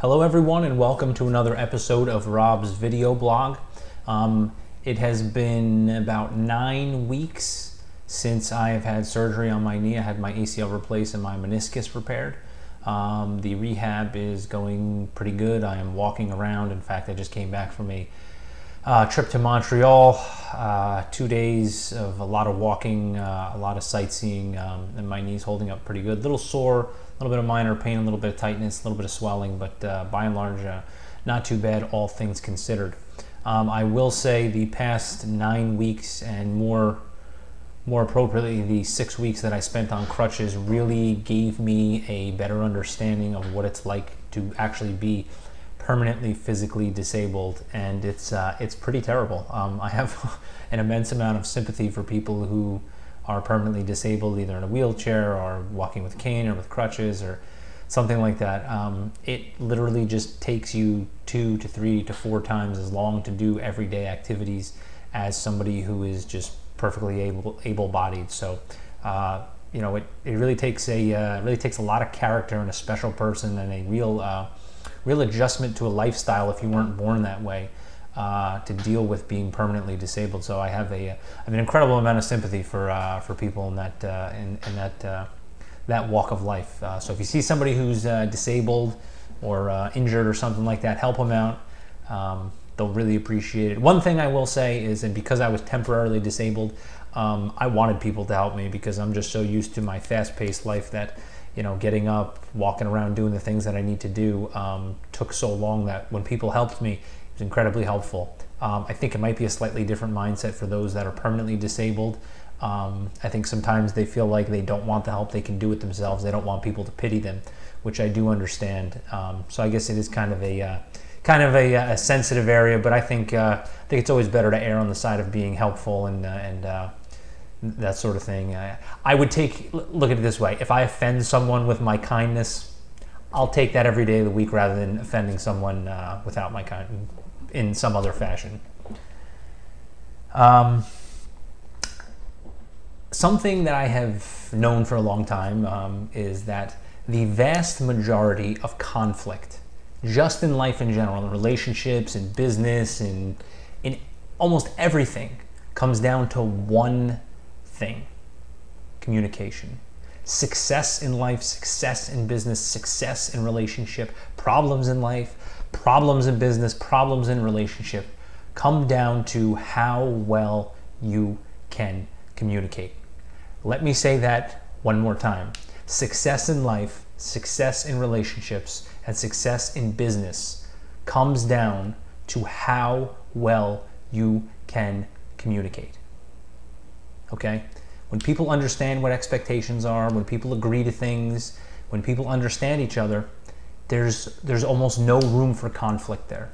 Hello, everyone, and welcome to another episode of Rob's video blog. Um, it has been about nine weeks since I have had surgery on my knee. I had my ACL replaced and my meniscus repaired. Um, the rehab is going pretty good. I am walking around. In fact, I just came back from a uh, trip to Montreal, uh, two days of a lot of walking, uh, a lot of sightseeing, um, and my knee's holding up pretty good. A little sore, a little bit of minor pain, a little bit of tightness, a little bit of swelling, but uh, by and large, uh, not too bad, all things considered. Um, I will say the past nine weeks and more, more appropriately, the six weeks that I spent on crutches really gave me a better understanding of what it's like to actually be permanently physically disabled, and it's uh, it's pretty terrible. Um, I have an immense amount of sympathy for people who are permanently disabled, either in a wheelchair or walking with cane or with crutches or something like that. Um, it literally just takes you two to three to four times as long to do everyday activities as somebody who is just perfectly able able-bodied. So. Uh, you know, it, it really takes a uh, really takes a lot of character and a special person and a real uh, real adjustment to a lifestyle if you weren't born that way uh, to deal with being permanently disabled. So I have a I have an incredible amount of sympathy for uh, for people in that uh, in, in that uh, that walk of life. Uh, so if you see somebody who's uh, disabled or injured or something like that, help them out. Um, they'll really appreciate it. One thing I will say is, and because I was temporarily disabled, um, I wanted people to help me because I'm just so used to my fast-paced life that you know, getting up, walking around, doing the things that I need to do um, took so long that when people helped me, it was incredibly helpful. Um, I think it might be a slightly different mindset for those that are permanently disabled. Um, I think sometimes they feel like they don't want the help, they can do it themselves. They don't want people to pity them, which I do understand. Um, so I guess it is kind of a uh, kind of a, a, sensitive area, but I think uh, I think it's always better to err on the side of being helpful and uh, and uh, that sort of thing. I, I would take look at it this way: if I offend someone with my kindness, I'll take that every day of the week rather than offending someone uh, without my kind in some other fashion. Um, something that I have known for a long time um, is that the vast majority of conflict, just in life in general, in relationships, in business, in in almost everything, comes down to one thing communication. Success in life, success in business, success in relationship, problems in life, problems in business, problems in relationship come down to how well you can communicate. Let me say that one more time. Success in life, success in relationships, and success in business comes down to how well you can communicate. Okay? When people understand what expectations are, when people agree to things, when people understand each other, there's there's almost no room for conflict there.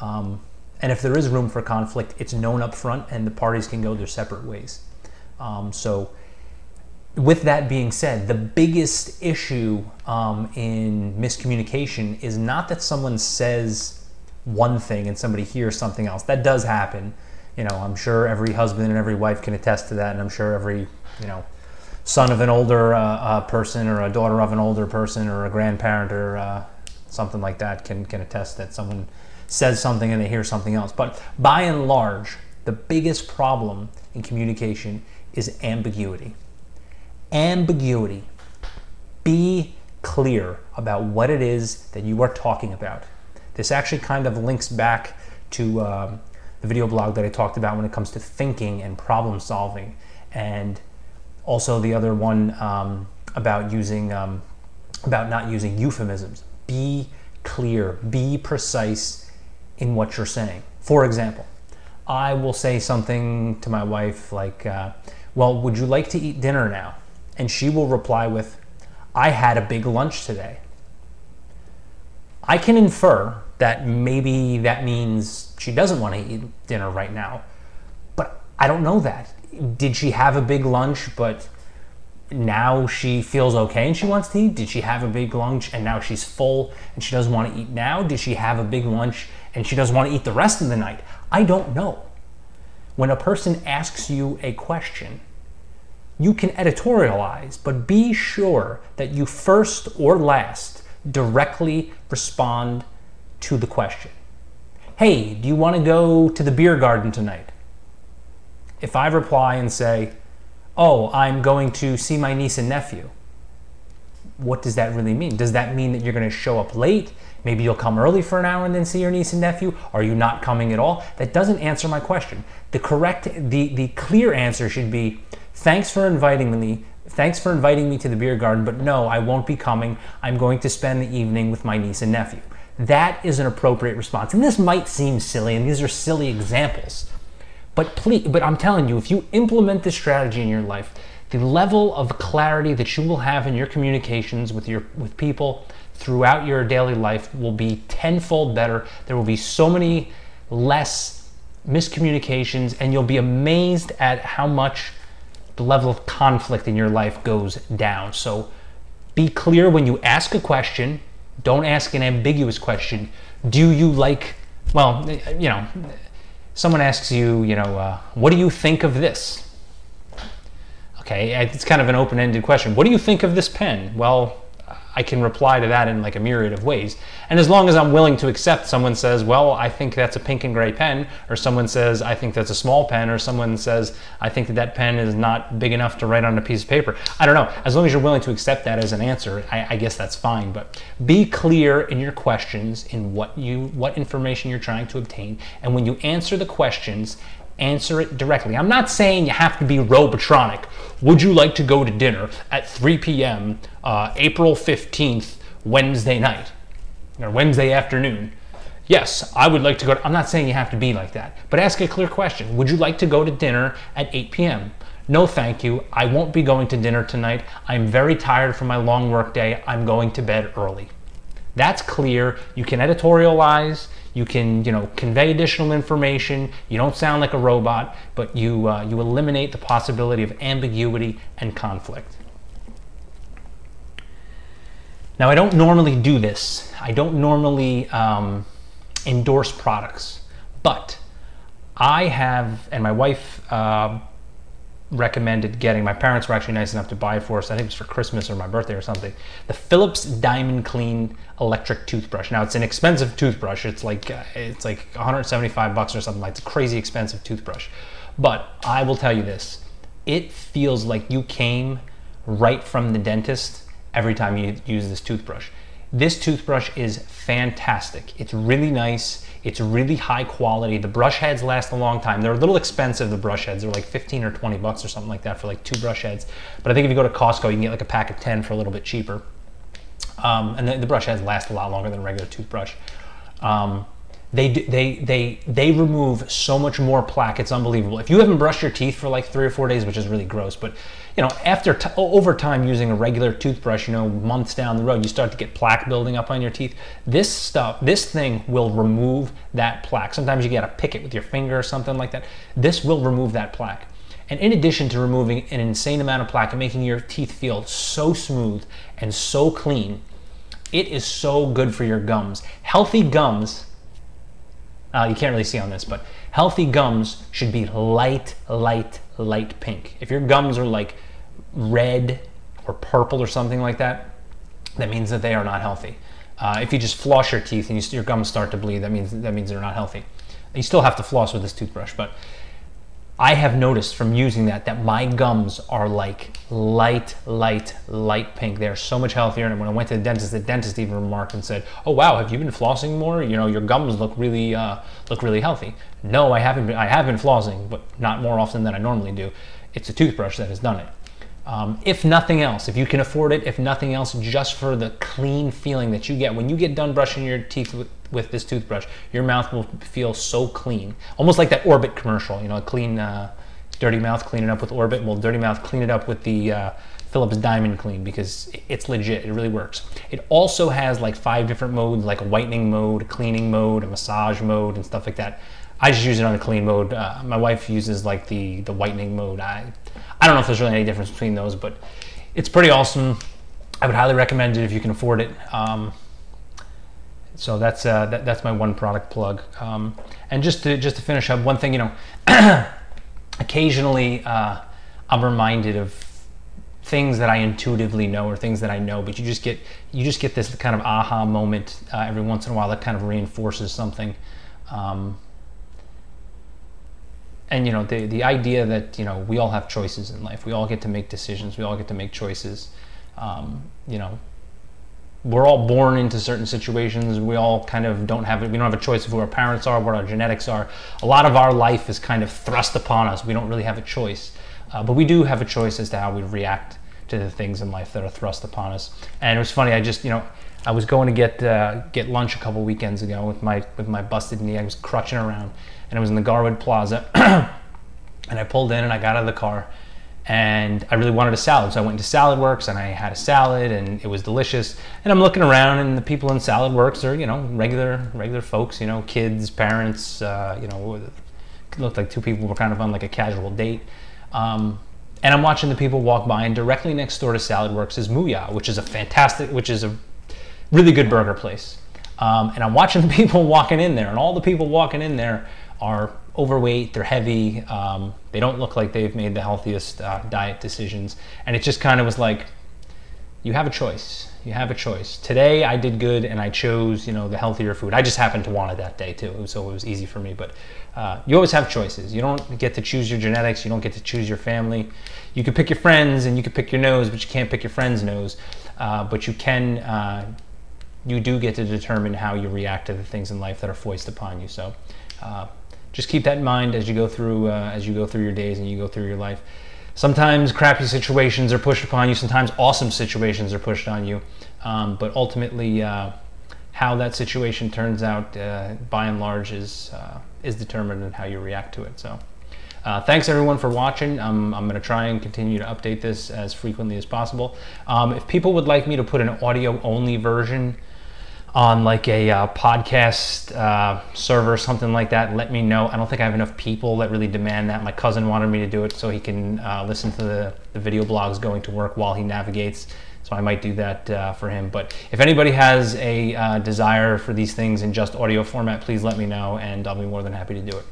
Um, and if there is room for conflict, it's known up front, and the parties can go their separate ways. Um, so, with that being said, the biggest issue um, in miscommunication is not that someone says one thing and somebody hears something else. That does happen you know, I'm sure every husband and every wife can attest to that, and I'm sure every, you know, son of an older uh, uh, person or a daughter of an older person or a grandparent or uh, something like that can, can attest that someone says something and they hear something else. But by and large, the biggest problem in communication is ambiguity. Ambiguity. Be clear about what it is that you are talking about. This actually kind of links back to um, the video blog that I talked about when it comes to thinking and problem solving, and also the other one um, about using um, about not using euphemisms. Be clear, be precise in what you're saying. For example, I will say something to my wife like, uh, "Well, would you like to eat dinner now?" And she will reply with, "I had a big lunch today." I can infer that maybe that means she doesn't want to eat dinner right now. But I don't know that. Did she have a big lunch, but now she feels okay and she wants to eat? Did she have a big lunch and now she's full and she doesn't want to eat now? Did she have a big lunch and she doesn't want to eat the rest of the night? I don't know. When a person asks you a question, you can editorialize, but be sure that you first or last directly respond to the question. Hey, do you want to go to the beer garden tonight? If I reply and say, Oh, I'm going to see my niece and nephew, what does that really mean? Does that mean that you're going to show up late? Maybe you'll come early for an hour and then see your niece and nephew? Are you not coming at all? That doesn't answer my question. The correct, the, the clear answer should be thanks for inviting me. Thanks for inviting me to the beer garden, but no, I won't be coming. I'm going to spend the evening with my niece and nephew. That is an appropriate response. And this might seem silly, and these are silly examples. But please, but I'm telling you, if you implement this strategy in your life, the level of clarity that you will have in your communications with your with people throughout your daily life will be tenfold better. There will be so many less miscommunications, and you'll be amazed at how much the level of conflict in your life goes down. So be clear when you ask a question. Don't ask an ambiguous question. Do you like, well, you know, someone asks you, you know, uh, what do you think of this? Okay, it's kind of an open ended question. What do you think of this pen? Well, I can reply to that in like a myriad of ways. And as long as I'm willing to accept someone says, well, I think that's a pink and gray pen, or someone says, I think that's a small pen, or someone says, I think that that pen is not big enough to write on a piece of paper. I don't know. As long as you're willing to accept that as an answer, I, I guess that's fine. But be clear in your questions in what you, what information you're trying to obtain. And when you answer the questions, answer it directly. I'm not saying you have to be robotronic. Would you like to go to dinner at 3 p.m. Uh, April 15th, Wednesday night or Wednesday afternoon? Yes, I would like to go. To, I'm not saying you have to be like that, but ask a clear question. Would you like to go to dinner at 8 p.m.? No, thank you. I won't be going to dinner tonight. I'm very tired from my long work day. I'm going to bed early. That's clear. You can editorialize. You can, you know, convey additional information. You don't sound like a robot, but you uh, you eliminate the possibility of ambiguity and conflict. Now, I don't normally do this. I don't normally um, endorse products, but I have, and my wife uh, recommended getting. My parents were actually nice enough to buy for us. I think it was for Christmas or my birthday or something. The Philips Diamond Clean electric toothbrush. Now it's an expensive toothbrush. It's like uh, it's like 175 bucks or something. Like it's a crazy expensive toothbrush. But I will tell you this: it feels like you came right from the dentist every time you use this toothbrush. This toothbrush is fantastic. It's really nice. It's really high quality. The brush heads last a long time. They're a little expensive, the brush heads. They're like 15 or 20 bucks or something like that for like two brush heads. But I think if you go to Costco, you can get like a pack of 10 for a little bit cheaper. Um, and the, the, brush heads last a lot longer than a regular toothbrush. Um, they, they, they, they remove so much more plaque. It's unbelievable. If you haven't brushed your teeth for like three or four days, which is really gross, but you know, after over time using a regular toothbrush, you know, months down the road, you start to get plaque building up on your teeth. This stuff, this thing will remove that plaque. Sometimes you got to pick it with your finger or something like that. This will remove that plaque. And in addition to removing an insane amount of plaque and making your teeth feel so smooth and so clean, it is so good for your gums. Healthy gums, uh, you can't really see on this, but healthy gums should be light, light, light pink. If your gums are like red or purple or something like that, that means that they are not healthy. Uh, if you just floss your teeth and you, your gums start to bleed, that means that means they're not healthy. You still have to floss with this toothbrush, but I have noticed from using that that my gums are like light, light, light pink. They're so much healthier. And when I went to the dentist, the dentist even remarked and said, "Oh wow, have you been flossing more? You know, your gums look really uh, look really healthy." No, I haven't. Been, I have been flossing, but not more often than I normally do. It's a toothbrush that has done it. Um, if nothing else, if you can afford it, if nothing else, just for the clean feeling that you get when you get done brushing your teeth with, with this toothbrush, your mouth will feel so clean, almost like that Orbit commercial. You know, a clean, uh, dirty mouth, clean it up with Orbit. Well, dirty mouth, clean it up with the uh, Philips Diamond Clean because it's legit. It really works. It also has like five different modes, like a whitening mode, a cleaning mode, a massage mode, and stuff like that. I just use it on the clean mode. Uh, my wife uses like the the whitening mode. I I don't know if there's really any difference between those, but it's pretty awesome. I would highly recommend it if you can afford it. Um, so that's uh, that, that's my one product plug. Um, and just to just to finish up, one thing you know, occasionally uh, I'm reminded of things that I intuitively know or things that I know, but you just get you just get this kind of aha moment uh, every once in a while that kind of reinforces something. Um, and you know the the idea that you know we all have choices in life. We all get to make decisions. We all get to make choices. Um, you know, we're all born into certain situations. We all kind of don't have we don't have a choice of who our parents are, what our genetics are. A lot of our life is kind of thrust upon us. We don't really have a choice, uh, but we do have a choice as to how we react to the things in life that are thrust upon us. And it was funny. I just you know I was going to get uh, get lunch a couple weekends ago with my with my busted knee. I was crutching around, and I was in the Garwood Plaza, and I pulled in and I got out of the car and I really wanted a salad. So I went to Salad Works and I had a salad and it was delicious. And I'm looking around and the people in Salad Works are, you know, regular regular folks, you know, kids, parents, uh, you know, looked like two people were kind of on like a casual date. Um, and I'm watching the people walk by and directly next door to Salad Works is Mooyah, which is a fantastic, which is a really good burger place. Um, and I'm watching the people walking in there and all the people walking in there are overweight, they're heavy, um, they don't look like they've made the healthiest uh, diet decisions. And it just kind of was like, you have a choice. You have a choice. Today I did good and I chose, you know, the healthier food. I just happened to want it that day too, so it was easy for me. But uh, you always have choices. You don't get to choose your genetics. You don't get to choose your family. You can pick your friends and you can pick your nose, but you can't pick your friend's nose. Uh, but you can, uh, you do get to determine how you react to the things in life that are foisted upon you. So uh, just keep that in mind as you go through uh, as you go through your days and you go through your life. Sometimes crappy situations are pushed upon you. Sometimes awesome situations are pushed on you. Um, but ultimately, uh, how that situation turns out, uh, by and large, is uh, is determined in how you react to it. So. Uh, thanks everyone for watching. Um, I'm going to try and continue to update this as frequently as possible. Um, if people would like me to put an audio only version on like a uh, podcast uh, server, something like that, let me know. I don't think I have enough people that really demand that. My cousin wanted me to do it so he can uh, listen to the, the, video blogs going to work while he navigates. So I might do that uh, for him. But if anybody has a uh, desire for these things in just audio format, please let me know and I'll be more than happy to do it.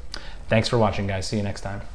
Thanks for watching, guys. See you next time.